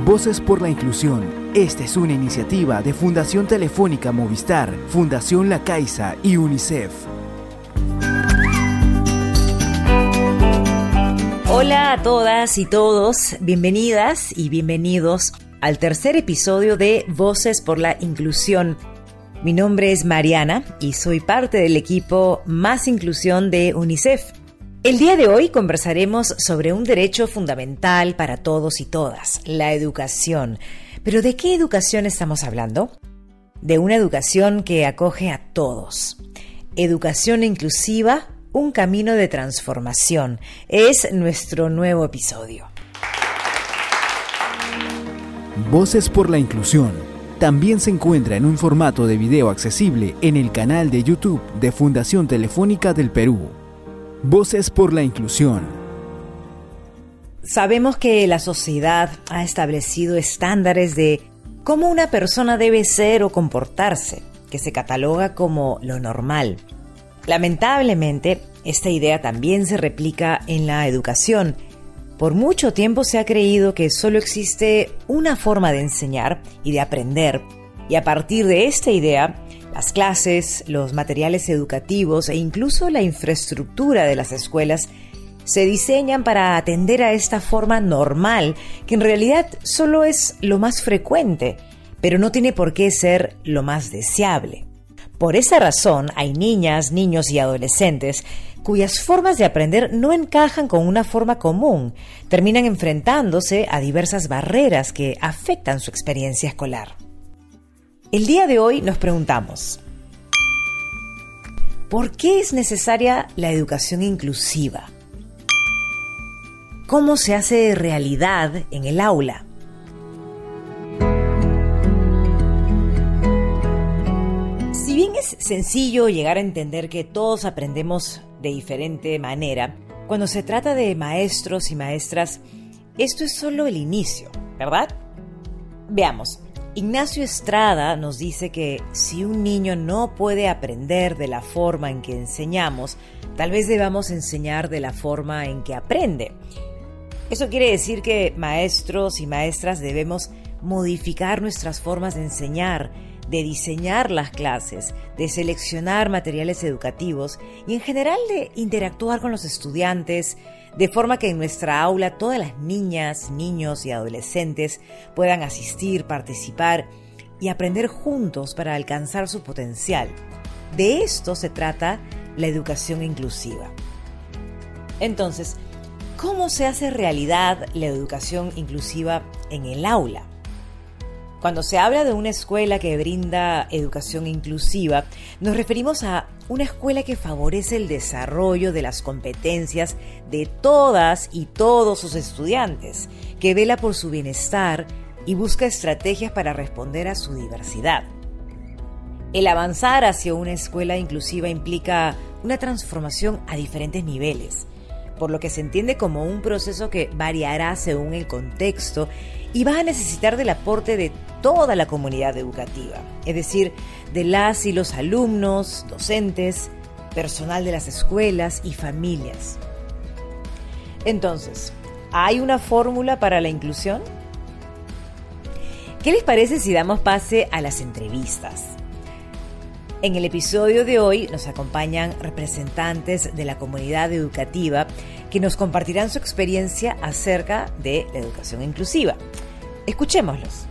Voces por la Inclusión. Esta es una iniciativa de Fundación Telefónica Movistar, Fundación La Caixa y UNICEF. Hola a todas y todos, bienvenidas y bienvenidos al tercer episodio de Voces por la Inclusión. Mi nombre es Mariana y soy parte del equipo Más Inclusión de UNICEF. El día de hoy conversaremos sobre un derecho fundamental para todos y todas, la educación. Pero ¿de qué educación estamos hablando? De una educación que acoge a todos. Educación inclusiva, un camino de transformación. Es nuestro nuevo episodio. Voces por la Inclusión. También se encuentra en un formato de video accesible en el canal de YouTube de Fundación Telefónica del Perú. Voces por la Inclusión. Sabemos que la sociedad ha establecido estándares de cómo una persona debe ser o comportarse, que se cataloga como lo normal. Lamentablemente, esta idea también se replica en la educación. Por mucho tiempo se ha creído que solo existe una forma de enseñar y de aprender, y a partir de esta idea las clases, los materiales educativos e incluso la infraestructura de las escuelas se diseñan para atender a esta forma normal, que en realidad solo es lo más frecuente, pero no tiene por qué ser lo más deseable. Por esa razón hay niñas, niños y adolescentes cuyas formas de aprender no encajan con una forma común, terminan enfrentándose a diversas barreras que afectan su experiencia escolar. El día de hoy nos preguntamos, ¿por qué es necesaria la educación inclusiva? ¿Cómo se hace realidad en el aula? Si bien es sencillo llegar a entender que todos aprendemos de diferente manera, cuando se trata de maestros y maestras, esto es solo el inicio, ¿verdad? Veamos, Ignacio Estrada nos dice que si un niño no puede aprender de la forma en que enseñamos, tal vez debamos enseñar de la forma en que aprende. Eso quiere decir que maestros y maestras debemos modificar nuestras formas de enseñar, de diseñar las clases, de seleccionar materiales educativos y en general de interactuar con los estudiantes, de forma que en nuestra aula todas las niñas, niños y adolescentes puedan asistir, participar y aprender juntos para alcanzar su potencial. De esto se trata la educación inclusiva. Entonces, ¿cómo se hace realidad la educación inclusiva en el aula? Cuando se habla de una escuela que brinda educación inclusiva, nos referimos a una escuela que favorece el desarrollo de las competencias de todas y todos sus estudiantes, que vela por su bienestar y busca estrategias para responder a su diversidad. El avanzar hacia una escuela inclusiva implica una transformación a diferentes niveles, por lo que se entiende como un proceso que variará según el contexto y va a necesitar del aporte de toda la comunidad educativa, es decir, de las y los alumnos, docentes, personal de las escuelas y familias. Entonces, ¿hay una fórmula para la inclusión? ¿Qué les parece si damos pase a las entrevistas? En el episodio de hoy nos acompañan representantes de la comunidad educativa que nos compartirán su experiencia acerca de la educación inclusiva. Escuchémoslos.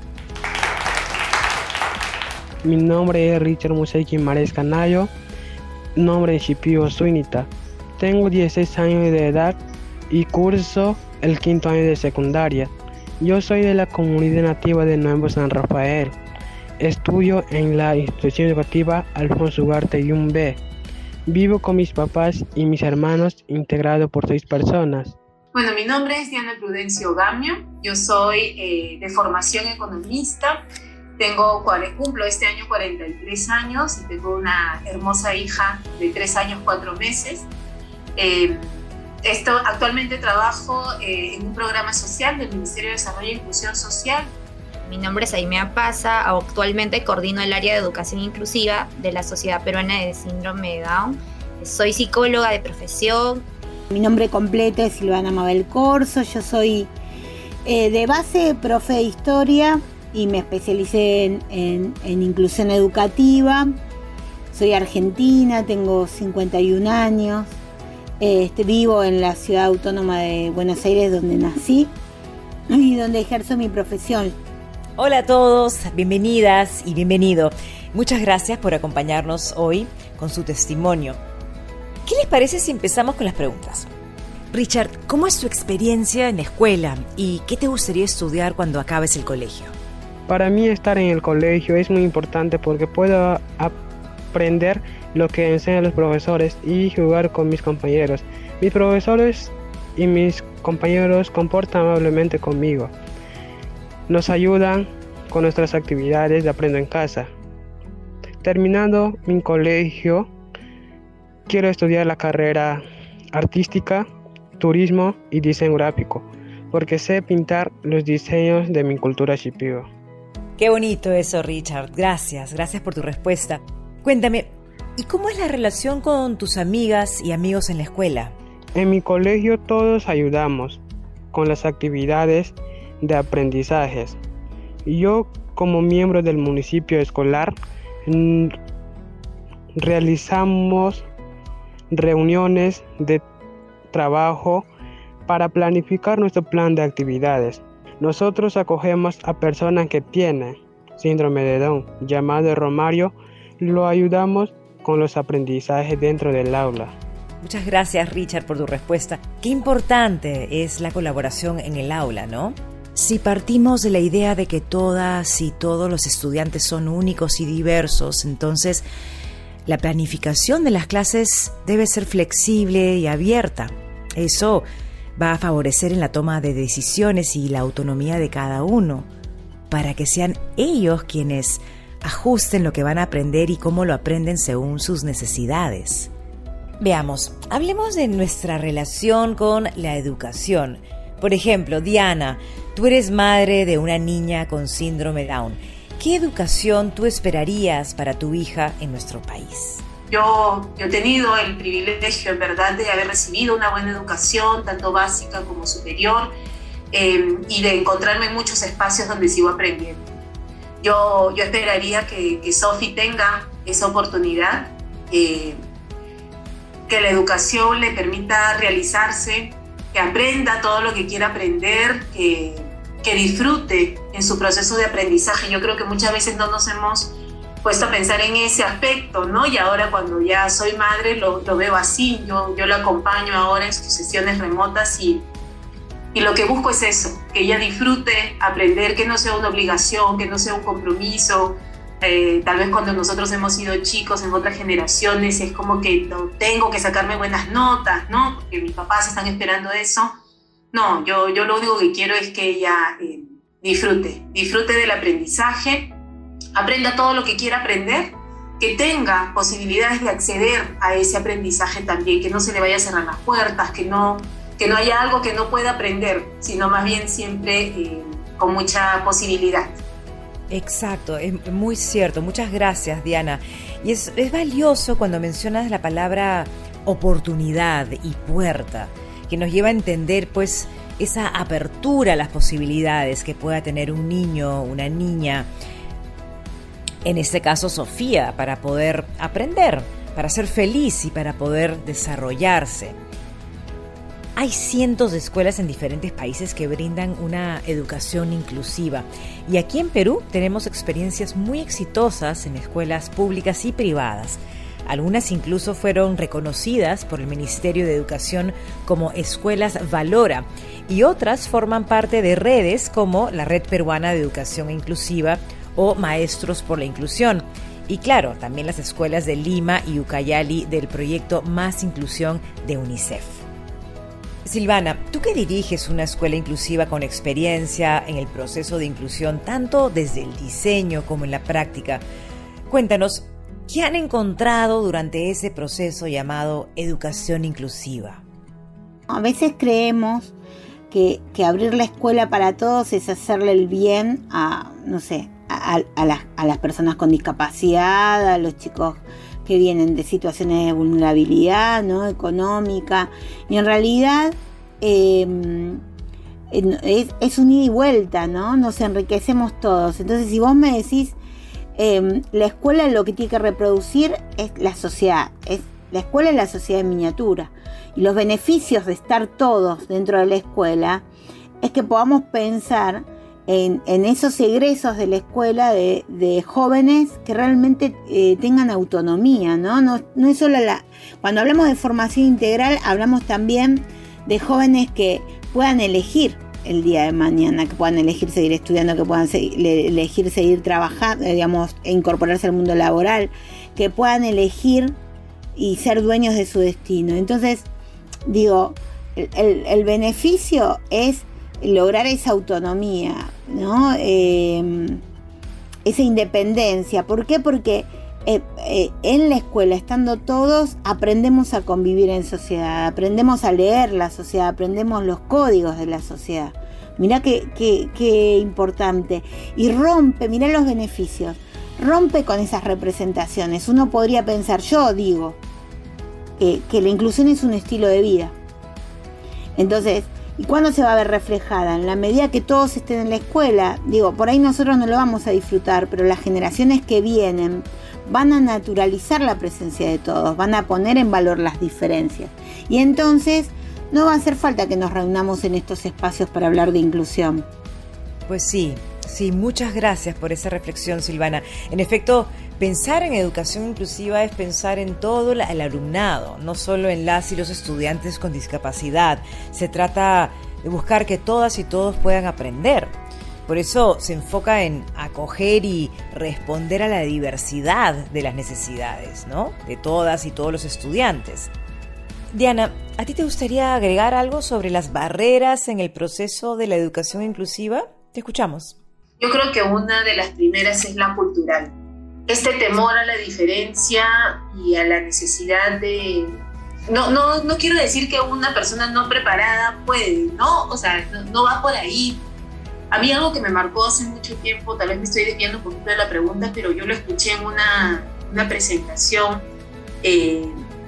Mi nombre es Richard Musei Quimares Canayo, nombre de Chipio Suinita. Tengo 16 años de edad y curso el quinto año de secundaria. Yo soy de la comunidad nativa de Nuevo San Rafael. Estudio en la institución educativa Alfonso Ugarte B. Vivo con mis papás y mis hermanos integrado por seis personas. Bueno, mi nombre es Diana Prudencio Gamio, yo soy eh, de formación economista, tengo, cumplo este año 43 años y tengo una hermosa hija de 3 años 4 meses. Eh, esto, actualmente trabajo eh, en un programa social del Ministerio de Desarrollo e Inclusión Social. Mi nombre es Aimea Pasa, actualmente coordino el área de educación inclusiva de la Sociedad Peruana de Síndrome de Down. Soy psicóloga de profesión, mi nombre completo es Silvana Mabel Corso, yo soy Eh, de base, profe de historia y me especialicé en, inclusión educativa. Soy argentina, tengo 51 años. Este, vivo en la ciudad autónoma de Buenos Aires donde nací y donde ejerzo mi profesión. Hola a todos, bienvenidas y bienvenido. Muchas gracias por acompañarnos hoy con su testimonio. ¿Qué les parece si empezamos con las preguntas? Richard, ¿cómo es tu experiencia en la escuela y qué te gustaría estudiar cuando acabes el colegio? Para mí estar en el colegio es muy importante porque puedo aprender lo que enseñan los profesores y jugar con mis compañeros. Mis profesores y mis compañeros comportan amablemente conmigo. Nos ayudan con nuestras actividades de aprendo en casa. Terminando mi colegio, quiero estudiar la carrera artística, turismo y diseño gráfico, porque sé pintar los diseños de mi cultura shipio. Qué bonito eso, Richard. Gracias, gracias por tu respuesta. Cuéntame, ¿y cómo es la relación con tus amigas y amigos en la escuela? En mi colegio todos ayudamos con las actividades de aprendizajes. Yo, como miembro del municipio escolar, realizamos reuniones de trabajo para planificar nuestro plan de actividades. Nosotros acogemos a personas que tienen síndrome de Down, llamado Romario, lo ayudamos con los aprendizajes dentro del aula. Muchas gracias Richard por tu respuesta. Qué importante es la colaboración en el aula, ¿no? Si partimos de la idea de que todas y todos los estudiantes son únicos y diversos, entonces la planificación de las clases debe ser flexible y abierta. Eso va a favorecer en la toma de decisiones y la autonomía de cada uno, para que sean ellos quienes ajusten lo que van a aprender y cómo lo aprenden según sus necesidades. Veamos, hablemos de nuestra relación con la educación. Por ejemplo, Diana, tú eres madre de una niña con síndrome Down. ¿Qué educación tú esperarías para tu hija en nuestro país? Yo, he tenido el privilegio, en verdad, de haber recibido una buena educación, tanto básica como superior, eh, y de encontrarme en muchos espacios donde sigo aprendiendo. Yo, yo esperaría que, que Sophie tenga esa oportunidad, eh, que la educación le permita realizarse, que aprenda todo lo que quiera aprender, que que disfrute en su proceso de aprendizaje. Yo creo que muchas veces no nos hemos puesto a pensar en ese aspecto, ¿no? Y ahora cuando ya soy madre lo, lo veo así, yo, yo lo acompaño ahora en sus sesiones remotas y, y lo que busco es eso, que ella disfrute, aprender, que no sea una obligación, que no sea un compromiso. Eh, tal vez cuando nosotros hemos sido chicos en otras generaciones es como que tengo que sacarme buenas notas, ¿no? Porque mis papás están esperando eso no, yo, yo lo único que quiero es que ella eh, disfrute, disfrute del aprendizaje, aprenda todo lo que quiera aprender, que tenga posibilidades de acceder a ese aprendizaje también, que no se le vaya a cerrar las puertas, que no, que no haya algo que no pueda aprender, sino más bien siempre eh, con mucha posibilidad. Exacto, es muy cierto. Muchas gracias, Diana. Y es, es valioso cuando mencionas la palabra oportunidad y puerta que nos lleva a entender pues esa apertura a las posibilidades que pueda tener un niño, una niña, en este caso Sofía, para poder aprender, para ser feliz y para poder desarrollarse. Hay cientos de escuelas en diferentes países que brindan una educación inclusiva y aquí en Perú tenemos experiencias muy exitosas en escuelas públicas y privadas algunas incluso fueron reconocidas por el Ministerio de Educación como escuelas Valora y otras forman parte de redes como la Red Peruana de Educación Inclusiva o Maestros por la Inclusión. Y claro, también las escuelas de Lima y Ucayali del proyecto Más Inclusión de UNICEF. Silvana, tú que diriges una escuela inclusiva con experiencia en el proceso de inclusión tanto desde el diseño como en la práctica, cuéntanos, ¿Qué han encontrado durante ese proceso llamado educación inclusiva? A veces creemos que, abrir la escuela para todos es hacerle el bien a, no sé, a, las, personas con discapacidad, a los chicos que vienen de situaciones de vulnerabilidad ¿no? económica. Y en realidad em, es, es un ida y vuelta, ¿no? Nos enriquecemos todos. Entonces, si vos me decís, em, la escuela lo que tiene que reproducir es la sociedad, es, la escuela es la sociedad en miniatura. Y los beneficios de estar todos dentro de la escuela es que podamos pensar en, esos egresos de la escuela de, jóvenes que realmente eh, tengan autonomía, ¿no? ¿no? No es solo la... Cuando hablamos de formación integral, hablamos también de jóvenes que puedan elegir el día de mañana, que puedan elegir seguir estudiando, que puedan elegir seguir trabajando, digamos, e incorporarse al mundo laboral, que puedan elegir y ser dueños de su destino. Entonces, digo, el, beneficio es lograr esa autonomía, ¿no? Em, esa independencia. ¿Por qué? Porque eh, eh, en la escuela, estando todos, aprendemos a convivir en sociedad, aprendemos a leer la sociedad, aprendemos los códigos de la sociedad. Mirá qué, qué, importante. Y rompe, mirá los beneficios. Rompe con esas representaciones. Uno podría pensar, yo digo, que la inclusión es un estilo de vida. Entonces, ¿Y cuándo se va a ver reflejada? En la medida que todos estén en la escuela. Digo, por ahí nosotros no lo vamos a disfrutar, pero las generaciones que vienen van a naturalizar la presencia de todos, van a poner en valor las diferencias. Y entonces no va a hacer falta que nos reunamos en estos espacios para hablar de inclusión. Pues sí, sí, muchas gracias por esa reflexión, Silvana. En efecto, pensar en educación inclusiva es pensar en todo el alumnado, no solo en las y los estudiantes con discapacidad. Se trata de buscar que todas y todos puedan aprender. Por eso se enfoca en acoger y responder a la diversidad de las necesidades, ¿no? De todas y todos los estudiantes. Diana, ¿a ti te gustaría agregar algo sobre las barreras en el proceso de la educación inclusiva? Te escuchamos. Yo creo que una de las primeras es la cultural. Este temor a la diferencia y a la necesidad de... No, no, no quiero decir que una persona no preparada puede, ¿no? O sea, no, no va por ahí, a mí algo que me marcó hace mucho tiempo, tal vez me estoy desviando un poquito de la pregunta, pero yo lo escuché en una, una presentación eh,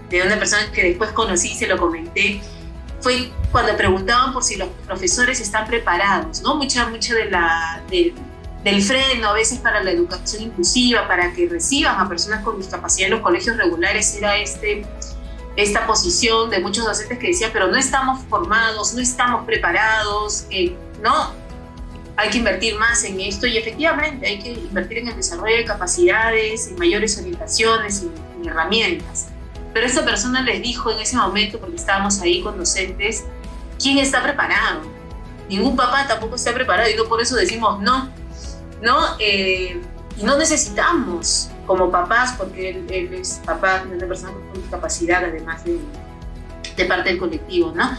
de una persona que después conocí y se lo comenté, fue cuando preguntaban por si los profesores están preparados, ¿no? Mucha, mucha de la, del freno a veces para la educación inclusiva, para que reciban a personas con discapacidad en los colegios regulares, era este, esta posición de muchos docentes que decían, pero no estamos formados, no estamos preparados, eh, ¿no? hay que invertir más en esto y efectivamente hay que invertir en el desarrollo de capacidades, en mayores orientaciones, en, herramientas. Pero esta persona les dijo en ese momento, porque estábamos ahí con docentes, ¿quién está preparado? Ningún papá tampoco está preparado y no por eso decimos no, ¿no? Eh, y no necesitamos como papás, porque él, es papá de una persona con discapacidad, además de, parte del colectivo, ¿no?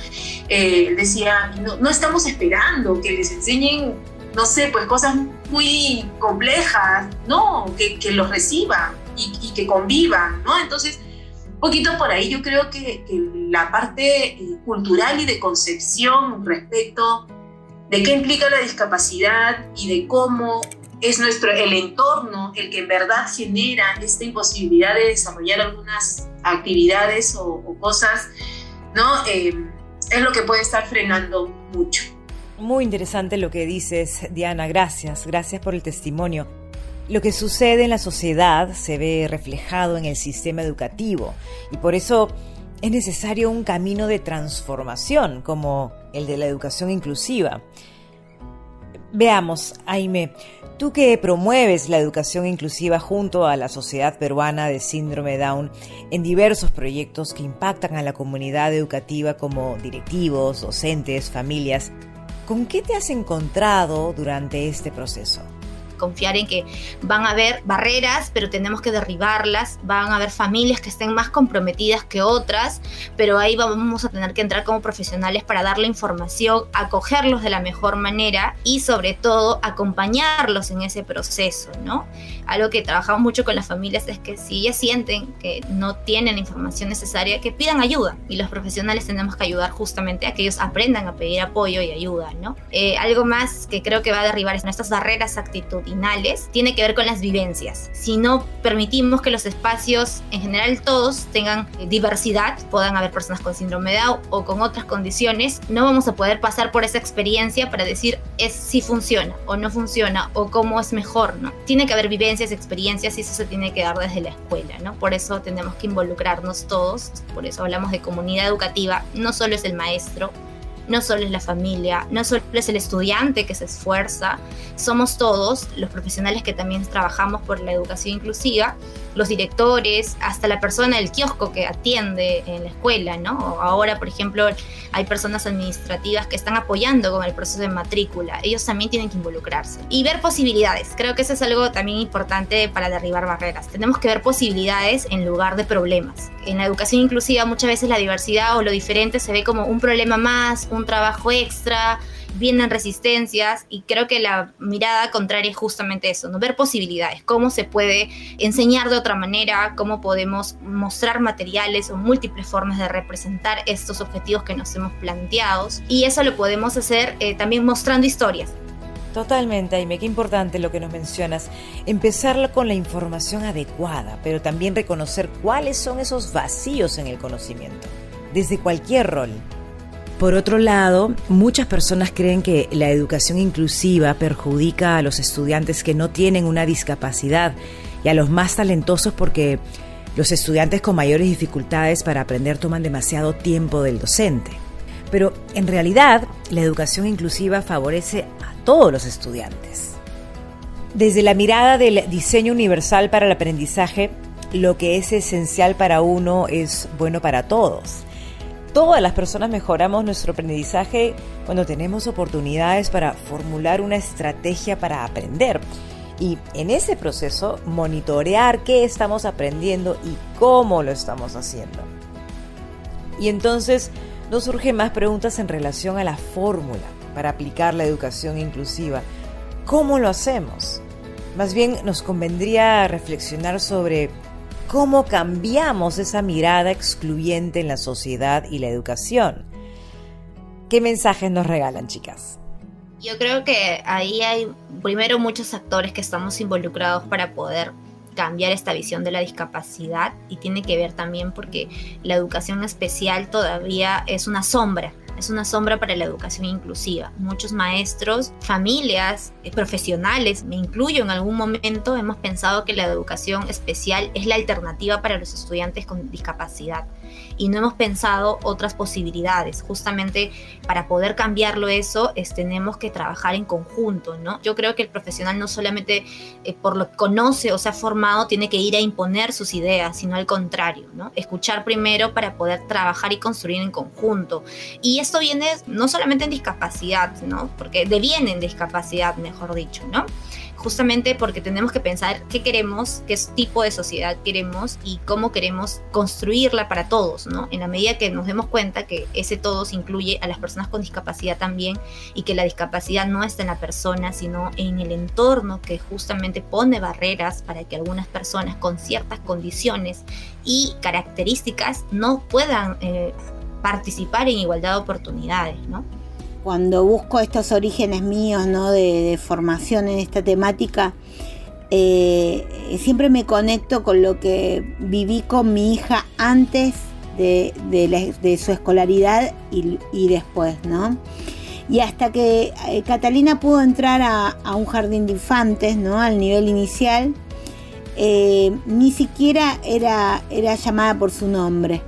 Eh, él decía, no, estamos esperando que les enseñen, no sé, pues cosas muy complejas, no, que, que los reciban y, y, que convivan, ¿no? Entonces, un poquito por ahí yo creo que, que la parte eh, cultural y de concepción respecto de qué implica la discapacidad y de cómo es nuestro, el entorno el que en verdad genera esta imposibilidad de desarrollar algunas actividades o, cosas ¿no? Eh, es lo que puede estar frenando mucho. Muy interesante lo que dices, Diana. Gracias, gracias por el testimonio. Lo que sucede en la sociedad se ve reflejado en el sistema educativo y por eso es necesario un camino de transformación como el de la educación inclusiva. Veamos, Aime, tú que promueves la educación inclusiva junto a la Sociedad Peruana de Síndrome Down en diversos proyectos que impactan a la comunidad educativa como directivos, docentes, familias, ¿con qué te has encontrado durante este proceso? Confiar en que van a haber barreras, pero tenemos que derribarlas, van a haber familias que estén más comprometidas que otras, pero ahí vamos a tener que entrar como profesionales para darle información, acogerlos de la mejor manera y sobre todo acompañarlos en ese proceso, ¿no? Algo que trabajamos mucho con las familias es que si ellas sienten que no tienen la información necesaria, que pidan ayuda y los profesionales tenemos que ayudar justamente a que ellos aprendan a pedir apoyo y ayuda, ¿no? Eh, algo más que creo que va a derribar son estas barreras actitudes actitudinales, tiene que ver con las vivencias. Si no permitimos que los espacios, en general todos, tengan eh, diversidad, puedan haber personas con síndrome de Down o con otras condiciones, no vamos a poder pasar por esa experiencia para decir es si funciona o no funciona o cómo es mejor, ¿no? Tiene que haber vivencias, experiencias y eso se tiene que dar desde la escuela, ¿no? Por eso tenemos que involucrarnos todos, por eso hablamos de comunidad educativa, no solo es el maestro, no solo es la familia, no solo es el estudiante que se esfuerza, somos todos los profesionales que también trabajamos por la educación inclusiva, los directores, hasta la persona del kiosco que atiende en la escuela, ¿no? Ahora, por ejemplo, hay personas administrativas que están apoyando con el proceso de matrícula, ellos también tienen que involucrarse y ver posibilidades. Creo que eso es algo también importante para derribar barreras. Tenemos que ver posibilidades en lugar de problemas. En la educación inclusiva muchas veces la diversidad o lo diferente se ve como un problema más, un trabajo extra, vienen resistencias y creo que la mirada contraria es justamente eso, ¿no? ver posibilidades, cómo se puede enseñar de otra manera, cómo podemos mostrar materiales o múltiples formas de representar estos objetivos que nos hemos planteado y eso lo podemos hacer eh, también mostrando historias. Totalmente, Aime, qué importante lo que nos mencionas. Empezar con la información adecuada, pero también reconocer cuáles son esos vacíos en el conocimiento, desde cualquier rol. Por otro lado, muchas personas creen que la educación inclusiva perjudica a los estudiantes que no tienen una discapacidad y a los más talentosos porque los estudiantes con mayores dificultades para aprender toman demasiado tiempo del docente. Pero en realidad, la educación inclusiva favorece a todos los estudiantes. Desde la mirada del diseño universal para el aprendizaje, lo que es esencial para uno es bueno para todos todas las personas mejoramos nuestro aprendizaje cuando tenemos oportunidades para formular una estrategia para aprender. Y en ese proceso monitorear qué estamos aprendiendo y cómo lo estamos haciendo. Y entonces nos surgen más preguntas en relación a la fórmula para aplicar la educación inclusiva. ¿Cómo lo hacemos? Más bien nos convendría reflexionar sobre cómo cambiamos esa mirada excluyente en la sociedad y la educación. ¿Qué mensajes nos regalan, chicas? Yo creo que ahí hay primero muchos actores que estamos involucrados para poder cambiar esta visión de la discapacidad y tiene que ver también porque la educación especial todavía es una sombra es una sombra para la educación inclusiva. Muchos maestros, familias, eh, profesionales, me incluyo en algún momento, hemos pensado que la educación especial es la alternativa para los estudiantes con discapacidad y no hemos pensado otras posibilidades. Justamente para poder cambiarlo eso, es, tenemos que trabajar en conjunto, ¿no? Yo creo que el profesional no solamente eh, por lo que conoce o se ha formado tiene que ir a imponer sus ideas, sino al contrario, ¿no? Escuchar primero para poder trabajar y construir en conjunto. Y esto viene no solamente en discapacidad, ¿no? Porque deviene en discapacidad, mejor dicho, ¿no? Justamente porque tenemos que pensar qué queremos, qué tipo de sociedad queremos y cómo queremos construirla para todos, ¿no? En la medida que nos demos cuenta que ese todos incluye a las personas con discapacidad también y que la discapacidad no está en la persona, sino en el entorno que justamente pone barreras para que algunas personas con ciertas condiciones y características no puedan eh, participar en igualdad de oportunidades, ¿no? Cuando busco estos orígenes míos ¿no? de, formación en esta temática, eh, siempre me conecto con lo que viví con mi hija antes de, su escolaridad y, después, ¿no? Y hasta que eh, Catalina pudo entrar a, un jardín de infantes, ¿no? Al nivel inicial, eh, ni siquiera era, era llamada por su nombre.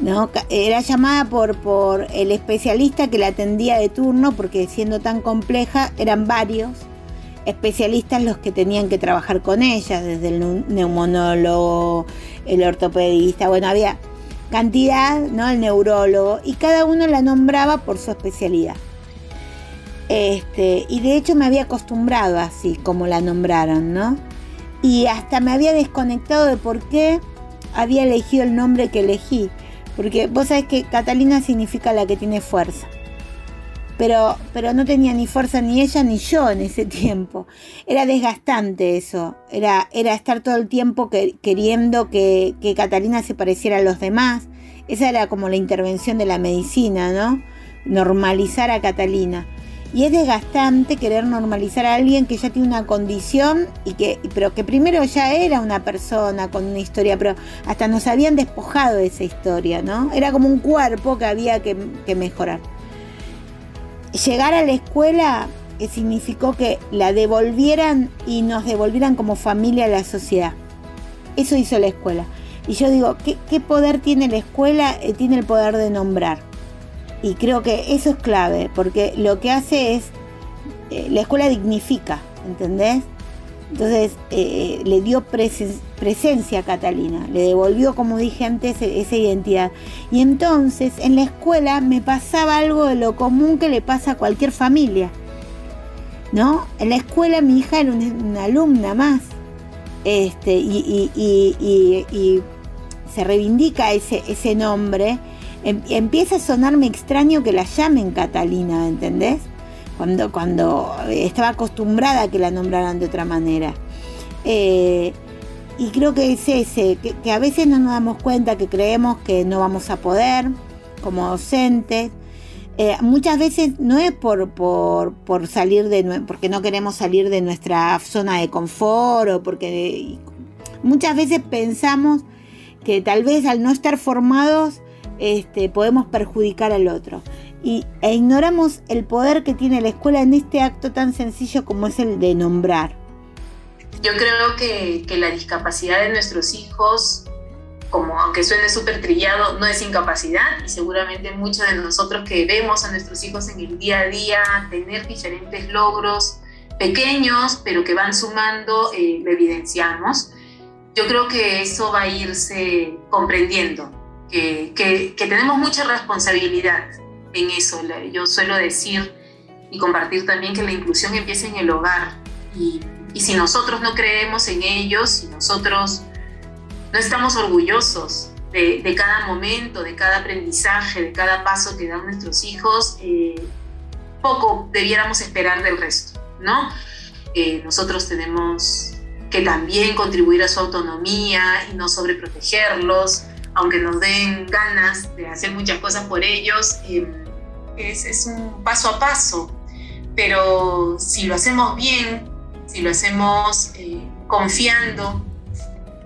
¿No? Era llamada por, por el especialista que la atendía de turno, porque siendo tan compleja, eran varios especialistas los que tenían que trabajar con ella, desde el neumonólogo, el ortopedista, bueno, había cantidad, ¿no? El neurólogo, y cada uno la nombraba por su especialidad. Este, y de hecho me había acostumbrado así como la nombraron, ¿no? Y hasta me había desconectado de por qué había elegido el nombre que elegí. Porque vos sabés que Catalina significa la que tiene fuerza. Pero, pero no tenía ni fuerza ni ella ni yo en ese tiempo. Era desgastante eso. Era, era estar todo el tiempo queriendo que, que Catalina se pareciera a los demás. Esa era como la intervención de la medicina, ¿no? Normalizar a Catalina. Y es desgastante querer normalizar a alguien que ya tiene una condición y que, pero que primero ya era una persona con una historia, pero hasta nos habían despojado de esa historia, ¿no? Era como un cuerpo que había que, mejorar. Llegar a la escuela eh, significó que la devolvieran y nos devolvieran como familia a la sociedad. Eso hizo la escuela. Y yo digo, ¿qué, poder tiene la escuela? Eh, tiene el poder de nombrar. Y creo que eso es clave, porque lo que hace es, eh, la escuela dignifica, ¿entendés? Entonces le dio presencia a Catalina, le devolvió, como dije antes, e-, esa identidad. Y entonces en la escuela me pasaba algo de lo común que le pasa a cualquier familia. ¿no? En la escuela mi hija era una, alumna más. Este, y, se reivindica ese, ese nombre. Em, empieza a sonarme extraño que la llamen Catalina, ¿entendés? Cuando, cuando estaba acostumbrada a que la nombraran de otra manera. Eh, y creo que es ese, que, a veces no nos damos cuenta, que creemos que no vamos a poder como docentes, eh, muchas veces no es por, por, salir de porque no queremos salir de nuestra zona de confort o porque muchas veces pensamos que tal vez al no estar formados este, podemos perjudicar al otro y, e ignoramos el poder que tiene la escuela en este acto tan sencillo como es el de nombrar. Yo creo que, que la discapacidad de nuestros hijos como aunque suene súper trillado, no es incapacidad y seguramente muchos de nosotros que vemos a nuestros hijos en el día a día tener diferentes logros pequeños, pero que van sumando, eh, lo evidenciamos. Yo creo que eso va a irse comprendiendo, que, que, tenemos mucha responsabilidad en eso. Yo suelo decir y compartir también que la inclusión empieza en el hogar y, y si nosotros no creemos en ellos, si nosotros no estamos orgullosos de, cada momento, de cada aprendizaje, de cada paso que dan nuestros hijos, eh, poco debiéramos esperar del resto, ¿no? Eh, nosotros tenemos que también contribuir a su autonomía y no sobreprotegerlos, aunque nos den ganas de hacer muchas cosas por ellos, eh, es, es un paso a paso, pero si lo hacemos bien, si lo hacemos confiando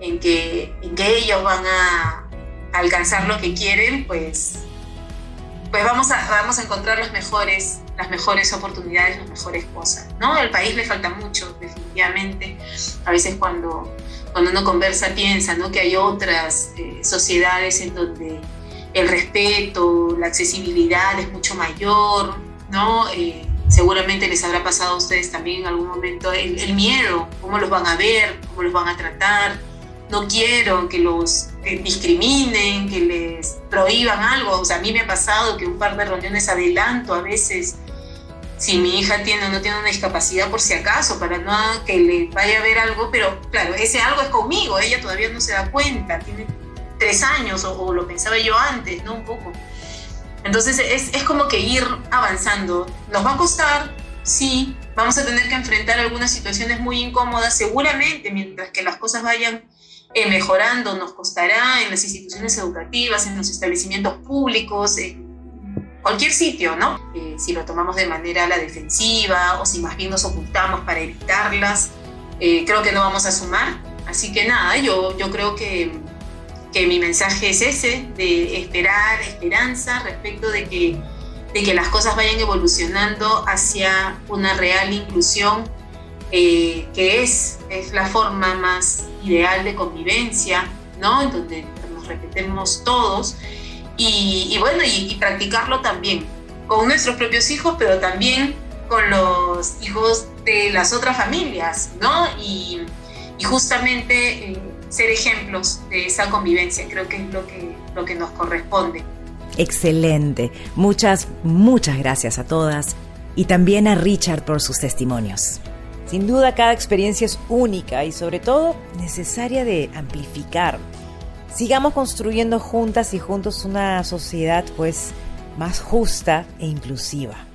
en que, que ellos van a alcanzar lo que quieren, pues, pues vamos, a, vamos a encontrar los mejores, las mejores oportunidades, las mejores cosas. ¿no? Al país le falta mucho, definitivamente. A veces cuando, cuando uno conversa piensa ¿no? que hay otras eh, sociedades en donde el respeto, la accesibilidad es mucho mayor, ¿no? Eh, seguramente les habrá pasado a ustedes también en algún momento el, miedo, cómo los van a ver, cómo los van a tratar, no quiero que los discriminen, que les prohíban algo. A mí me ha pasado que un par de reuniones adelanto a veces si mi hija tiene o no tiene una discapacidad por si acaso, para no que le vaya a ver algo, pero claro, ese algo es conmigo, ella todavía no se da cuenta, tiene tres años o, lo pensaba yo antes, ¿no? Un poco. Entonces es, es como que ir avanzando. Nos va a costar, sí, vamos a tener que enfrentar algunas situaciones muy incómodas, seguramente mientras que las cosas vayan eh, mejorando, nos costará en las instituciones educativas, en los establecimientos públicos, en cualquier sitio, ¿no? Eh, si lo tomamos de manera a la defensiva o si más bien nos ocultamos para evitarlas, eh, creo que no vamos a sumar. Así que nada, yo, yo creo que, que mi mensaje es ese, de esperar, esperanza respecto de que, de que las cosas vayan evolucionando hacia una real inclusión eh, que es, es la forma más ideal de convivencia, ¿no? En donde nos repetemos todos y, bueno, y, practicarlo también con nuestros propios hijos, pero también con los hijos de las otras familias, ¿no? Y, justamente eh, ser ejemplos de esa convivencia, creo que es lo que, lo que nos corresponde. Excelente. Muchas, muchas gracias a todas y también a Richard por sus testimonios. Sin duda cada experiencia es única y sobre todo necesaria de amplificar. Sigamos construyendo juntas y juntos una sociedad pues más justa e inclusiva.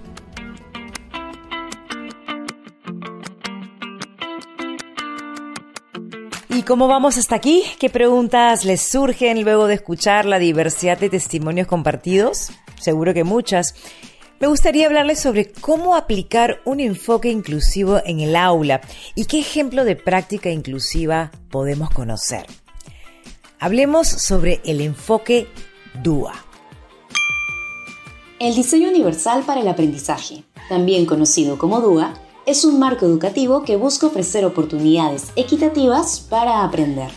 ¿Y cómo vamos hasta aquí? ¿Qué preguntas les surgen luego de escuchar la diversidad de testimonios compartidos? Seguro que muchas. me gustaría hablarles sobre cómo aplicar un enfoque inclusivo en el aula y qué ejemplo de práctica inclusiva podemos conocer. Hablemos sobre el enfoque DUA. El diseño universal para el aprendizaje, también conocido como DUA, es un marco educativo que busca ofrecer oportunidades equitativas para aprender.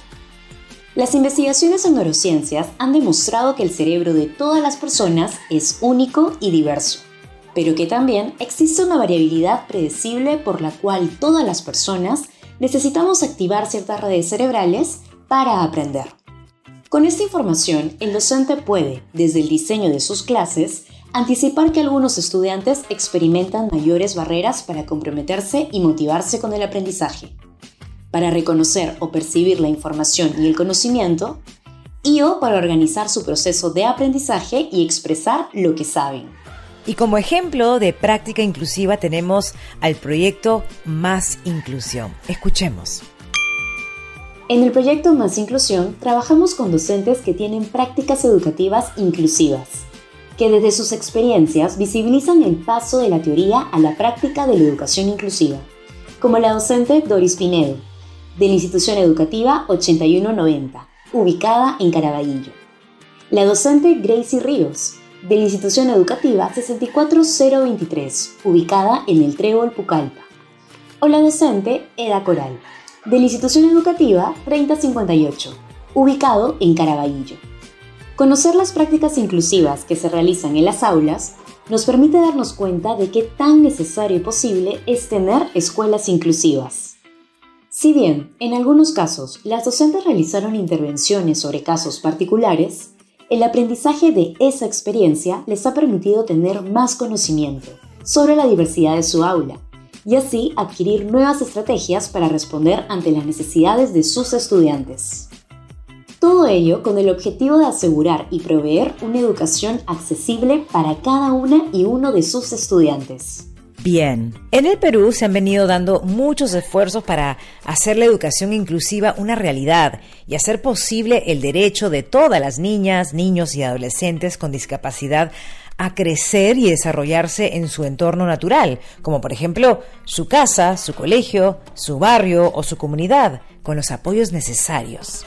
Las investigaciones en neurociencias han demostrado que el cerebro de todas las personas es único y diverso pero que también existe una variabilidad predecible por la cual todas las personas necesitamos activar ciertas redes cerebrales para aprender. Con esta información, el docente puede, desde el diseño de sus clases, anticipar que algunos estudiantes experimentan mayores barreras para comprometerse y motivarse con el aprendizaje, para reconocer o percibir la información y el conocimiento, y o para organizar su proceso de aprendizaje y expresar lo que saben. Y como ejemplo de práctica inclusiva tenemos al proyecto Más Inclusión. Escuchemos. En el proyecto Más Inclusión trabajamos con docentes que tienen prácticas educativas inclusivas, que desde sus experiencias visibilizan el paso de la teoría a la práctica de la educación inclusiva, como la docente Doris Pinedo, de la institución educativa 8190, ubicada en Caraballo. La docente Gracie Ríos, de la institución educativa 64023, ubicada en el Trébol Pucallpa. O la docente Eda Coral, de la institución educativa 3058, ubicado en Caraballo. Conocer las prácticas inclusivas que se realizan en las aulas nos permite darnos cuenta de qué tan necesario y posible es tener escuelas inclusivas. Si bien, en algunos casos, las docentes realizaron intervenciones sobre casos particulares, el aprendizaje de esa experiencia les ha permitido tener más conocimiento sobre la diversidad de su aula y así adquirir nuevas estrategias para responder ante las necesidades de sus estudiantes. Todo ello con el objetivo de asegurar y proveer una educación accesible para cada una y uno de sus estudiantes. Bien, en el Perú se han venido dando muchos esfuerzos para hacer la educación inclusiva una realidad y hacer posible el derecho de todas las niñas, niños y adolescentes con discapacidad a crecer y desarrollarse en su entorno natural, como por ejemplo su casa, su colegio, su barrio o su comunidad, con los apoyos necesarios.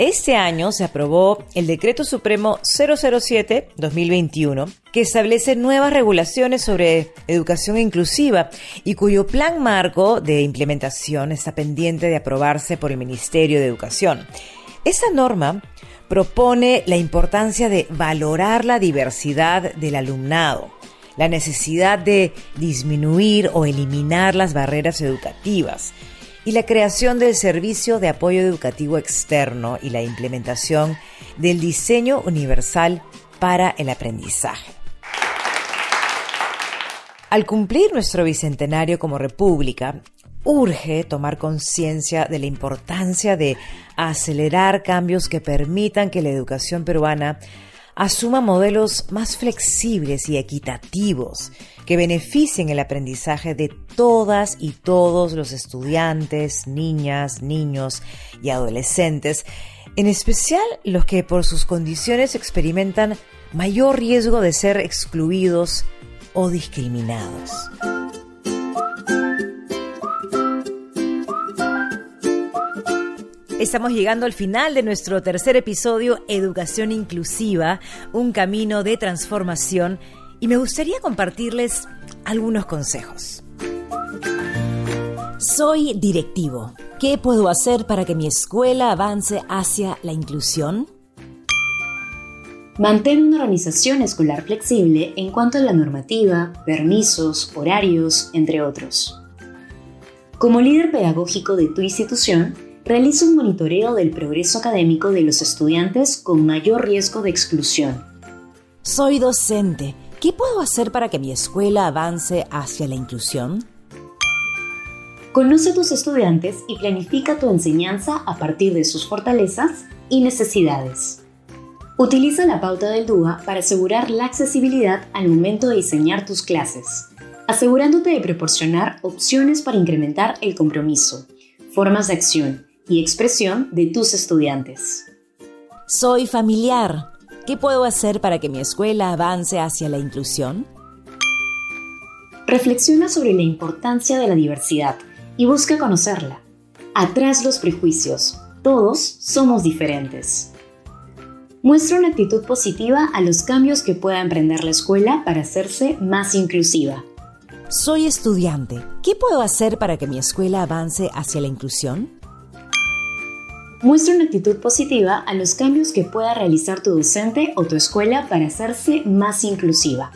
Este año se aprobó el Decreto Supremo 007-2021, que establece nuevas regulaciones sobre educación inclusiva y cuyo plan marco de implementación está pendiente de aprobarse por el Ministerio de Educación. Esta norma propone la importancia de valorar la diversidad del alumnado, la necesidad de disminuir o eliminar las barreras educativas, y la creación del Servicio de Apoyo Educativo Externo y la implementación del diseño universal para el aprendizaje. Al cumplir nuestro bicentenario como república, urge tomar conciencia de la importancia de acelerar cambios que permitan que la educación peruana asuma modelos más flexibles y equitativos que beneficien el aprendizaje de todas y todos los estudiantes, niñas, niños y adolescentes, en especial los que por sus condiciones experimentan mayor riesgo de ser excluidos o discriminados. Estamos llegando al final de nuestro tercer episodio Educación Inclusiva, un camino de transformación, y me gustaría compartirles algunos consejos. Soy directivo. ¿Qué puedo hacer para que mi escuela avance hacia la inclusión? Mantén una organización escolar flexible en cuanto a la normativa, permisos, horarios, entre otros. Como líder pedagógico de tu institución, realiza un monitoreo del progreso académico de los estudiantes con mayor riesgo de exclusión. Soy docente. ¿Qué puedo hacer para que mi escuela avance hacia la inclusión? Conoce a tus estudiantes y planifica tu enseñanza a partir de sus fortalezas y necesidades. Utiliza la pauta del DUA para asegurar la accesibilidad al momento de diseñar tus clases, asegurándote de proporcionar opciones para incrementar el compromiso, formas de acción y expresión de tus estudiantes. Soy familiar. ¿Qué puedo hacer para que mi escuela avance hacia la inclusión? Reflexiona sobre la importancia de la diversidad y busca conocerla. Atrás los prejuicios, todos somos diferentes. Muestra una actitud positiva a los cambios que pueda emprender la escuela para hacerse más inclusiva. Soy estudiante. ¿Qué puedo hacer para que mi escuela avance hacia la inclusión? Muestra una actitud positiva a los cambios que pueda realizar tu docente o tu escuela para hacerse más inclusiva.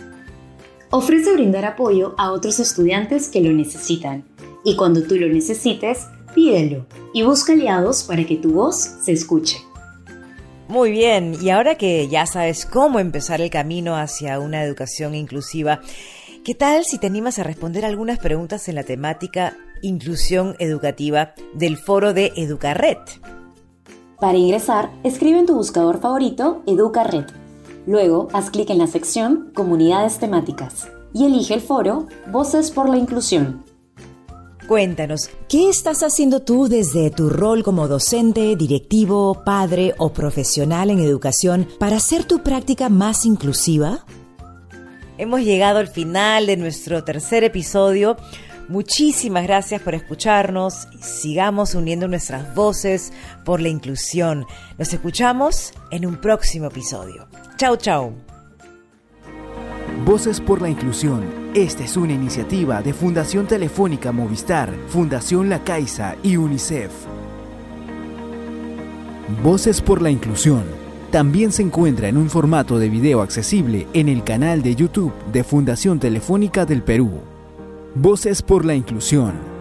Ofrece brindar apoyo a otros estudiantes que lo necesitan y cuando tú lo necesites, pídelo y busca aliados para que tu voz se escuche. Muy bien, y ahora que ya sabes cómo empezar el camino hacia una educación inclusiva, ¿qué tal si te animas a responder algunas preguntas en la temática Inclusión Educativa del foro de Educarred? Para ingresar, escribe en tu buscador favorito Educarred. Luego, haz clic en la sección Comunidades temáticas y elige el foro Voces por la Inclusión. Cuéntanos, ¿qué estás haciendo tú desde tu rol como docente, directivo, padre o profesional en educación para hacer tu práctica más inclusiva? Hemos llegado al final de nuestro tercer episodio. Muchísimas gracias por escucharnos. Sigamos uniendo nuestras voces por la inclusión. Nos escuchamos en un próximo episodio. Chao, chao. Voces por la Inclusión. Esta es una iniciativa de Fundación Telefónica Movistar, Fundación La Caixa y UNICEF. Voces por la Inclusión. También se encuentra en un formato de video accesible en el canal de YouTube de Fundación Telefónica del Perú. Voces por la Inclusión.